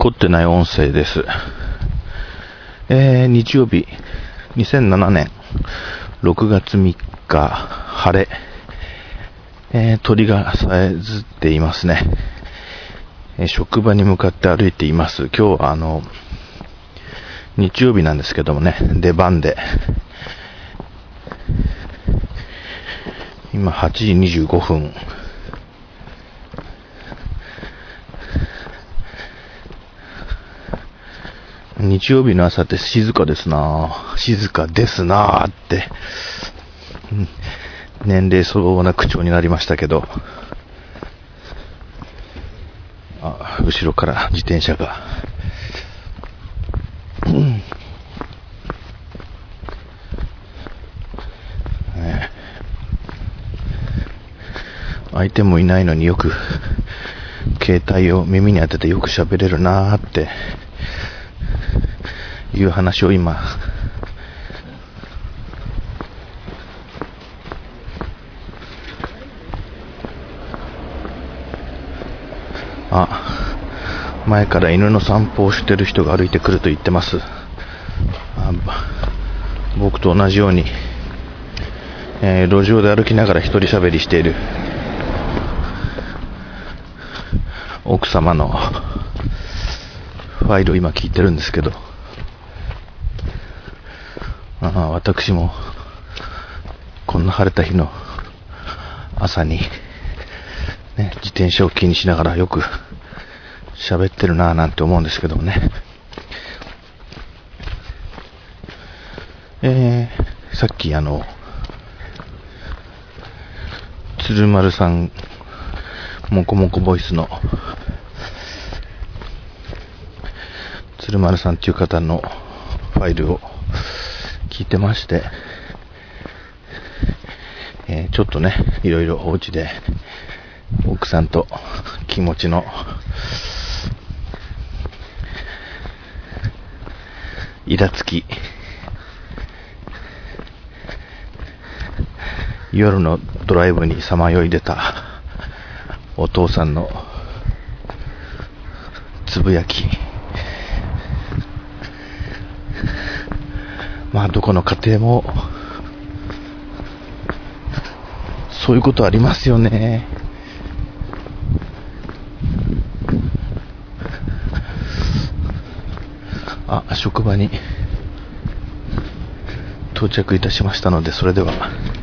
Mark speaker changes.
Speaker 1: 凝ってない音声です。えー、日曜日、2007年6月3日、晴れ。えー、鳥がさえずっていますね。えー職場に向かって歩いています。今日、あの、日曜日なんですけどもね、出番で。今8時25分。日曜日の朝って静かですな。静かですなぁって、年齢相応な口調になりましたけど、あ後ろから自転車が、相手もいないのによく携帯を耳に当ててよく喋れるなーって。いう話を今。あ前から犬の散歩をしてる人が歩いてくると言ってます。僕と同じように、えー路上で歩きながら一人喋りしている奥様のファイルを今聞いてるんですけどああ私もこんな晴れた日の朝に、ね、自転車を気にしながらよく喋ってるなぁなんて思うんですけどもね。えー、さっきあの、鶴丸さん、もこもこボイスの、鶴丸さんっていう方のファイルを聞いてまして、えーちょっとね、いろいろお家で奥さんと気持ちのイラつき夜のドライブにさまよい出たお父さんのつぶやき。まあどこの家庭もそういうことありますよね。あ職場に到着いたしましたのでそれでは。